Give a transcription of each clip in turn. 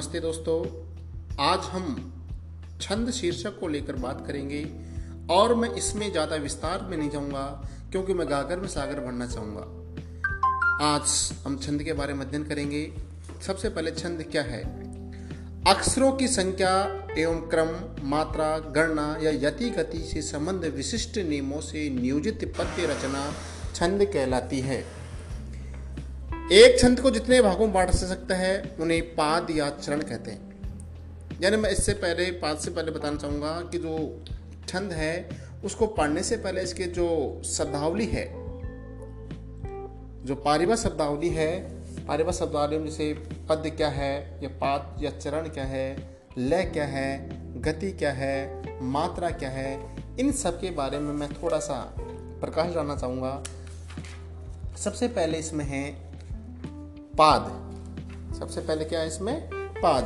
नमस्ते दोस्तों। आज हम छंद शीर्षक को लेकर बात करेंगे और मैं इसमें ज़्यादा विस्तार में नहीं जाऊँगा, क्योंकि मैं गागर में सागर बनना चाहूँगा। आज हम छंद के बारे में अध्ययन करेंगे। सबसे पहले छंद क्या है? अक्षरों की संख्या एवं क्रम, मात्रा, गणना या यति गति से संबंध विशिष्ट नियमों से नियोजित पद्य रचना छंद कहलाती है। एक छंद को जितने भागों में बांट सकता है, उन्हें पाद या चरण कहते हैं। यानी मैं इससे पहले, पाद से पहले बताना चाहूँगा कि जो छंद है, उसको पढ़ने से पहले इसके जो शब्दावली है, जो पारिभा शब्दावली है पारिवा शब्दावली में जैसे पद क्या है, या पाद, या चरण क्या है, लय क्या है, गति क्या है, मात्रा क्या है, इन सब के बारे में मैं थोड़ा सा प्रकाश डालना चाहूँगा। सबसे पहले इसमें है पाद। सबसे पहले क्या है इसमें? पाद।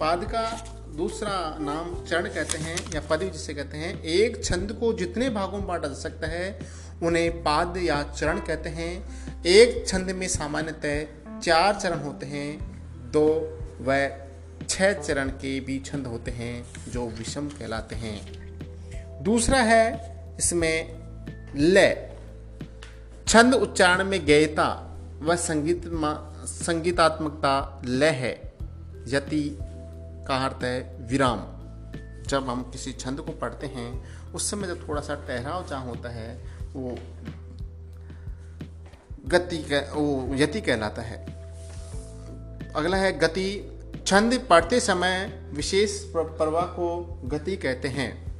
पाद का दूसरा नाम चरण कहते हैं, या पद जिसे कहते हैं। एक छंद को जितने भागों में बांटा जा सकता है, उन्हें पाद या चरण कहते हैं। एक छंद में सामान्यतः चार चरण होते हैं, दो व छह चरण के भी छंद होते हैं, जो विषम कहलाते हैं। दूसरा है इसमें लय छंद उच्चारण में गयता व संगीत संगीतात्मकता लय है, यति का अर्थ है विराम। जब हम किसी छंद को पढ़ते हैं, उस समय जब थोड़ा सा ठहराव जहाँ होता है, वो गति वो यति कहलाता है। अगला है, गति, छंद पढ़ते समय विशेष प्रवाह को गति कहते हैं।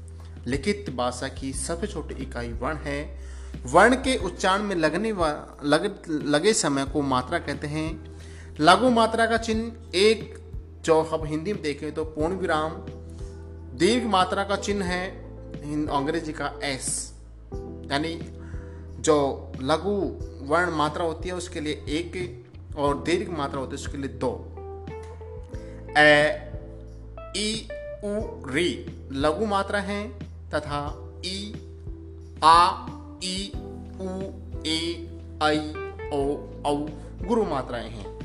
लिखित भाषा की सबसे छोटी इकाई वर्ण है वर्ण के उच्चारण में लगने लग, लगे समय को मात्रा कहते हैं। लघु मात्रा का चिन्ह एक जो हम हिंदी में देखें तो पूर्ण विराम। दीर्घ मात्रा का चिन्ह है अंग्रेज़ी का एस। यानी जो लघु वर्ण मात्रा होती है उसके लिए एक और दीर्घ मात्रा होती है उसके लिए दो। ए ई उ री। लघु मात्रा है तथा ई आ ई, उ, ए, आई, ओ, औ, गुरु मात्राएँ हैं।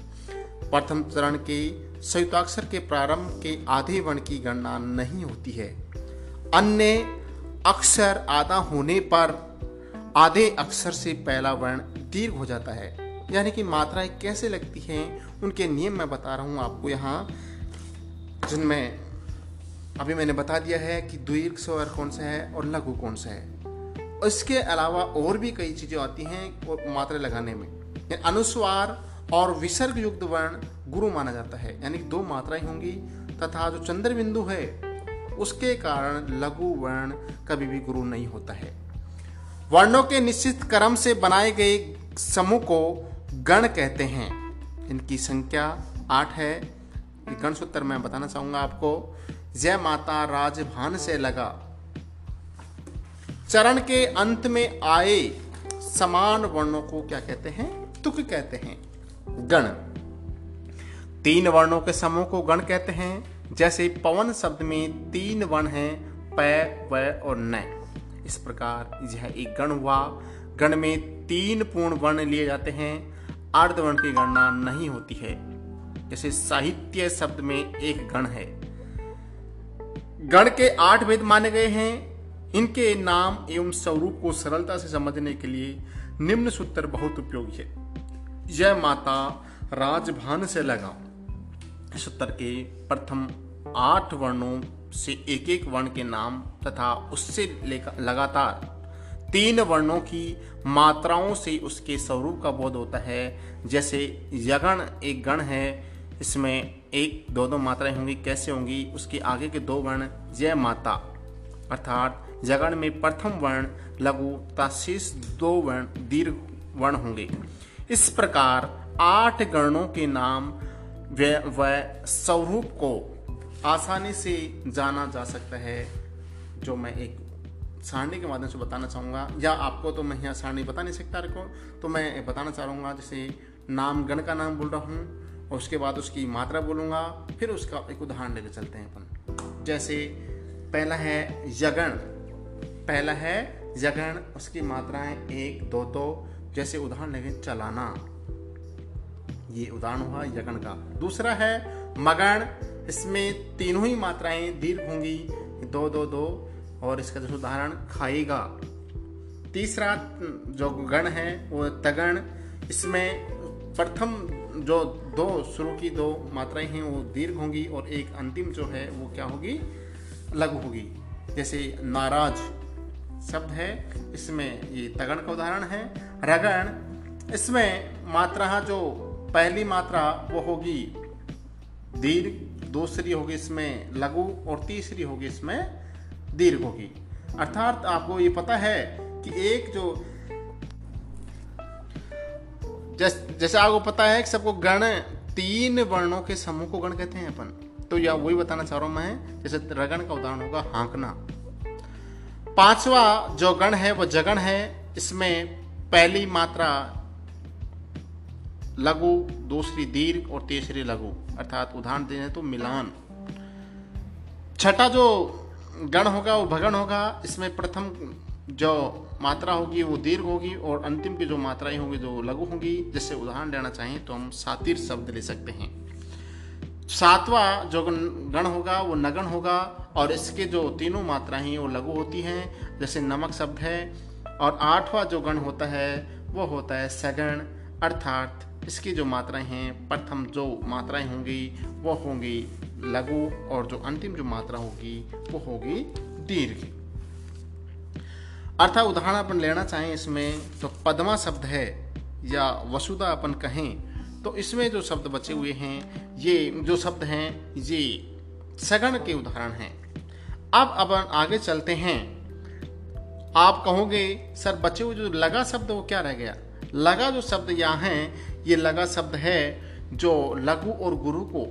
प्रथम चरण के संयुक्ताक्षर के प्रारंभ के आधे वर्ण की गणना नहीं होती है। अन्य अक्षर आधा होने पर आधे अक्षर से पहला वर्ण दीर्घ हो जाता है। यानी कि मात्राएँ कैसे लगती हैं, उनके नियम मैं बता रहा हूँ आपको यहाँ, जिनमें अभी मैंने बता दिया है कि दीर्घ स्वर कौन सा है और लघु कौन सा है। इसके अलावा और भी कई चीज़ें आती हैं मात्रा लगाने में। अनुस्वार और विसर्ग युक्त वर्ण गुरु माना जाता है। यानी दो मात्राएँ होंगी तथा जो चंद्र बिंदु है, उसके कारण लघु वर्ण कभी भी गुरु नहीं होता है। वर्णों के निश्चित क्रम से बनाए गए समूह को गण कहते हैं। इनकी संख्या आठ है। गण सूत्र मैं बताना चाहूँगा आपको। जय माता राजभान से लगा। चरण के अंत में आए समान वर्णों को क्या कहते हैं? तुक कहते हैं। गण। तीन वर्णों के समूह को गण कहते हैं। जैसे पवन शब्द में तीन वर्ण हैं, प, व और न। इस प्रकार यह एक गण हुआ। गण में तीन पूर्ण वर्ण लिए जाते हैं। अर्ध वर्ण की गणना नहीं होती है। जैसे साहित्य शब्द में एक गण है। गण के आठ वेद माने गए हैं। इनके नाम एवं स्वरूप को सरलता से समझने के लिए निम्न सूत्र बहुत उपयोगी है। जय माता, राजभान से लगा सूत्र के प्रथम आठ वर्णों से एक एक वर्ण के नाम तथा उससे लगातार तीन वर्णों की मात्राओं से उसके स्वरूप का बोध होता है। जैसे यगण एक गण है, इसमें एक, दो दो मात्राएँ होंगी, कैसे होंगी, उसके आगे के दो वर्ण जय माता, अर्थात जगण में प्रथम वर्ण लघु तथा शेष दो वर्ण दीर्घ वर्ण होंगे। इस प्रकार आठ गणों के नाम व स्वरूप को आसानी से जाना जा सकता है, जो मैं एक सारणी के माध्यम से बताना चाहूँगा। या आपको तो मैं यहाँ सारणी बता नहीं सकता को तो मैं बताना चाहूँगा, जैसे नाम गण का नाम बोल रहा हूँ, और उसके बाद उसकी मात्रा बोलूँगा, फिर उसका एक उदाहरण लेकर चलते हैं अपन। जैसे पहला है यगण। पहला है जगण उसकी मात्राएँ एक, दो दो, जैसे उदाहरण लेंगे, चलाना। ये उदाहरण हुआ यगण का। दूसरा है मगन, इसमें तीनों ही मात्राएँ दीर्घ होंगी, दो दो दो, और इसका जो उदाहरण खाएगा। तीसरा जो गण है, वो तगण इसमें प्रथम जो दो, शुरू की दो मात्राएँ हैं, वो दीर्घ होंगी, और एक अंतिम जो है, वो क्या होगी? लघु होगी। जैसे नाराज़ शब्द है। इसमें ये तगण का उदाहरण है। रगण इसमें मात्रा जो पहली मात्रा वो होगी दीर्घ दूसरी होगी इसमें लघु और तीसरी होगी इसमें दीर्घ होगी। अर्थात आपको ये पता है कि एक जो जैस, आपको पता है कि सबको गण तीन वर्णों के समूह को गण कहते हैं अपन। तो यह वही बताना चाह रहा हूँ मैं जैसे रगण का उदाहरण होगा हांकना। पांचवा जो गण है, वो जगण है, इसमें पहली मात्रा लघु, दूसरी दीर्घ और तीसरी लघु, अर्थात उदाहरण देने तो मिलान। छठा जो गण होगा, वो भगण होगा, इसमें प्रथम जो मात्रा होगी, वो दीर्घ होगी और अंतिम की जो मात्राएँ होंगी, जो लघु होंगी, जिससे उदाहरण लेना चाहें तो हम सातिर शब्द ले सकते हैं। सातवां जो गण होगा, वो नगण होगा, और इसके जो तीनों मात्राएँ वो लघु होती हैं, जैसे नमक शब्द है, और आठवां जो गण होता है, वो होता है सगण, अर्थात इसकी जो मात्राएँ हैं, प्रथम जो मात्राएँ होंगी, वो होंगी लघु, और जो अंतिम जो मात्रा होगी, वो होगी दीर्घ। अर्थात उदाहरण अपन लेना चाहें इसमें तो पद्मा शब्द है, या वसुधा अपन कहें तो इसमें जो शब्द बचे हुए हैं, ये जो शब्द हैं, ये सगण के उदाहरण हैं। अब अपन आगे चलते हैं। आप कहोगे, सर, बचे हुए जो लगा शब्द वो क्या रह गया? लगा जो शब्द यहाँ है, ये लगा शब्द है जो लघु और गुरु को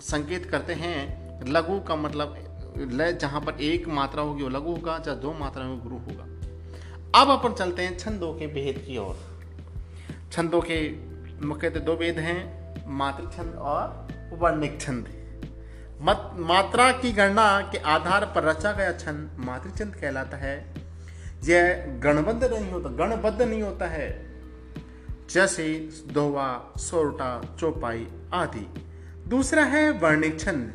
संकेत करते हैं। लघु का मतलब लय जहाँ पर एक मात्रा होगी वो लघु होगा चाहे दो मात्रा होगी गुरु होगा। अब अपन चलते हैं छंदों के भेद की ओर। छंदों के मुख्यतः दो वेद हैं मातृ छंद और वर्णिक छंद मत, मात्रा की गणना के आधार पर रचा गया छंद मातृछंद कहलाता है। यह गणबद्ध नहीं होता, गणबद्ध नहीं होता है। जैसे दोवा, सोरटा, चौपाई आदि। दूसरा है वर्णिक छंद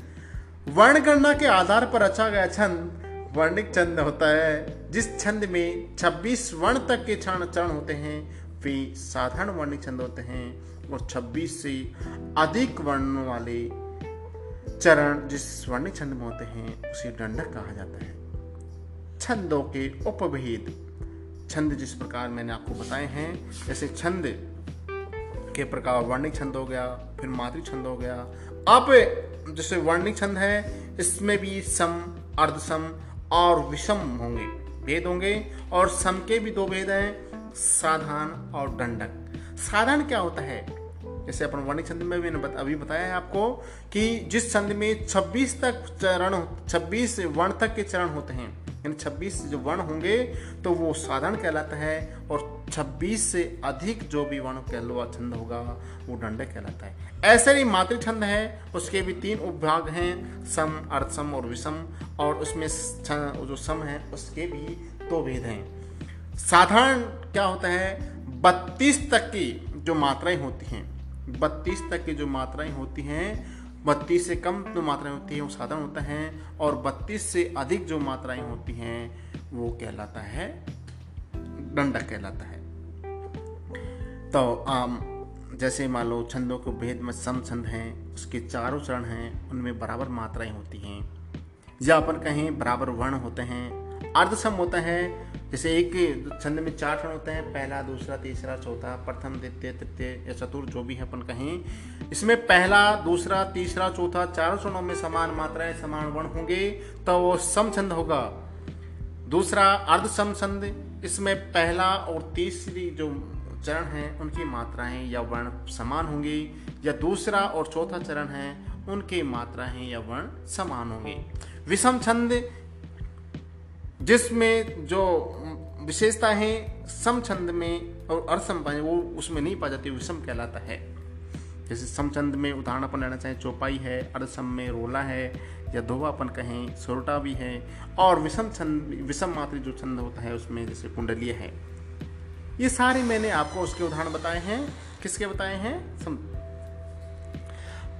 वर्ण गणना के आधार पर रचा गया छंद वर्णिक छंद होता है, जिस छंद में 26 वर्ण तक के चरण चरण होते हैं। वे साधारण वर्णिक छंद होते हैं और 26 से अधिक वर्ण वाले चरण जिस वर्णिक छंद में होते हैं, उसे दंडक कहा जाता है। छंदों के उपभेद। छंद जिस प्रकार मैंने आपको बताए हैं, जैसे छंद के प्रकार वर्णिक छंद हो गया, फिर मातृ छंद हो गया। अब जैसे वर्णिक छंद है, इसमें भी सम, अर्धसम और विषम होंगे, भेद होंगे और सम के भी दो भेद हैं। साधारण और दंडक। साधारण क्या होता है? जैसे अपन वर्णिक छंद में मैंने अभी बताया है आपको कि जिस छंद में 26 तक चरण 26 वर्ण तक के चरण होते हैं, यानी 26 जो वर्ण होंगे तो वो साधारण कहलाता है और 26 से अधिक जो भी वर्ण कहलवा छंद होगा, वो दंडक कहलाता है। ऐसे ही मातृ छंद है, उसके भी तीन उपभाग हैं, सम अर्थसम और विषम, और उसमें जो सम है, उसके भी दो तो भेद हैं। साधारण क्या होता है? बत्तीस तक की जो मात्राएँ होती हैं, बत्तीस तक की जो मात्राएँ होती हैं, बत्तीस से कम जो मात्राएँ होती हैं वो साधारण होता है और बत्तीस से अधिक जो मात्राएँ होती हैं वो कहलाता है, दंडक कहलाता है। तो आम, जैसे मान लो छंदों के भेद में सम छंद हैं, उसके चारों चरण हैं, उनमें बराबर मात्राएँ होती हैं। या अपन कहें बराबर वर्ण होते हैं अर्धसम होता है जैसे एक छंद में चार क्षण होते हैं, पहला, दूसरा, तीसरा, चौथा, प्रथम, द्वितीय, तृतीय या चतुर्थ, जो भी है अपन कहें। इसमें पहला, दूसरा, तीसरा, चौथा चारों क्षणों में समान मात्राएँ, समान वर्ण होंगे तो वो सम छंद होगा। दूसरा अर्ध सम छंद इसमें पहला और तीसरी जो चरण है, उनकी मात्राएँ या वर्ण समान होंगी, या दूसरा और चौथा चरण है, उनकी मात्राएँ या वर्ण समान होंगे। विषम छंद जिसमें जो विशेषता है सम छंद में और अर्सम वो उसमें नहीं पा जाती, विषम कहलाता है। जैसे समचंद में उदाहरण अपन लेना चाहें, चौपाई है अर्धसम में रोला है, या धोवा अपन कहें, सोरटा भी है, और विषम छंद विषम मात्र जो छंद होता है, उसमें जैसे कुंडलीय है। ये सारे मैंने आपको उसके उदाहरण बताए हैं। किसके बताए हैं? सम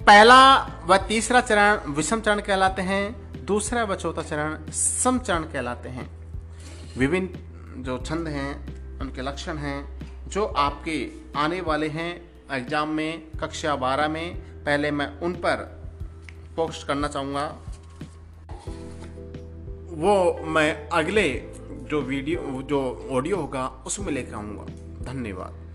पहला व तीसरा चरण विषम चरण कहलाते हैं। दूसरा व चौथा चरण सम चरण कहलाते हैं। विभिन्न जो छंद हैं, उनके लक्षण हैं, जो आपके आने वाले हैं एग्ज़ाम में, कक्षा बारह में, पहले मैं उन पर पोस्ट करना चाहूँगा। वो मैं अगले जो वीडियो, जो ऑडियो होगा, उसमें लेकर आऊँगा। धन्यवाद।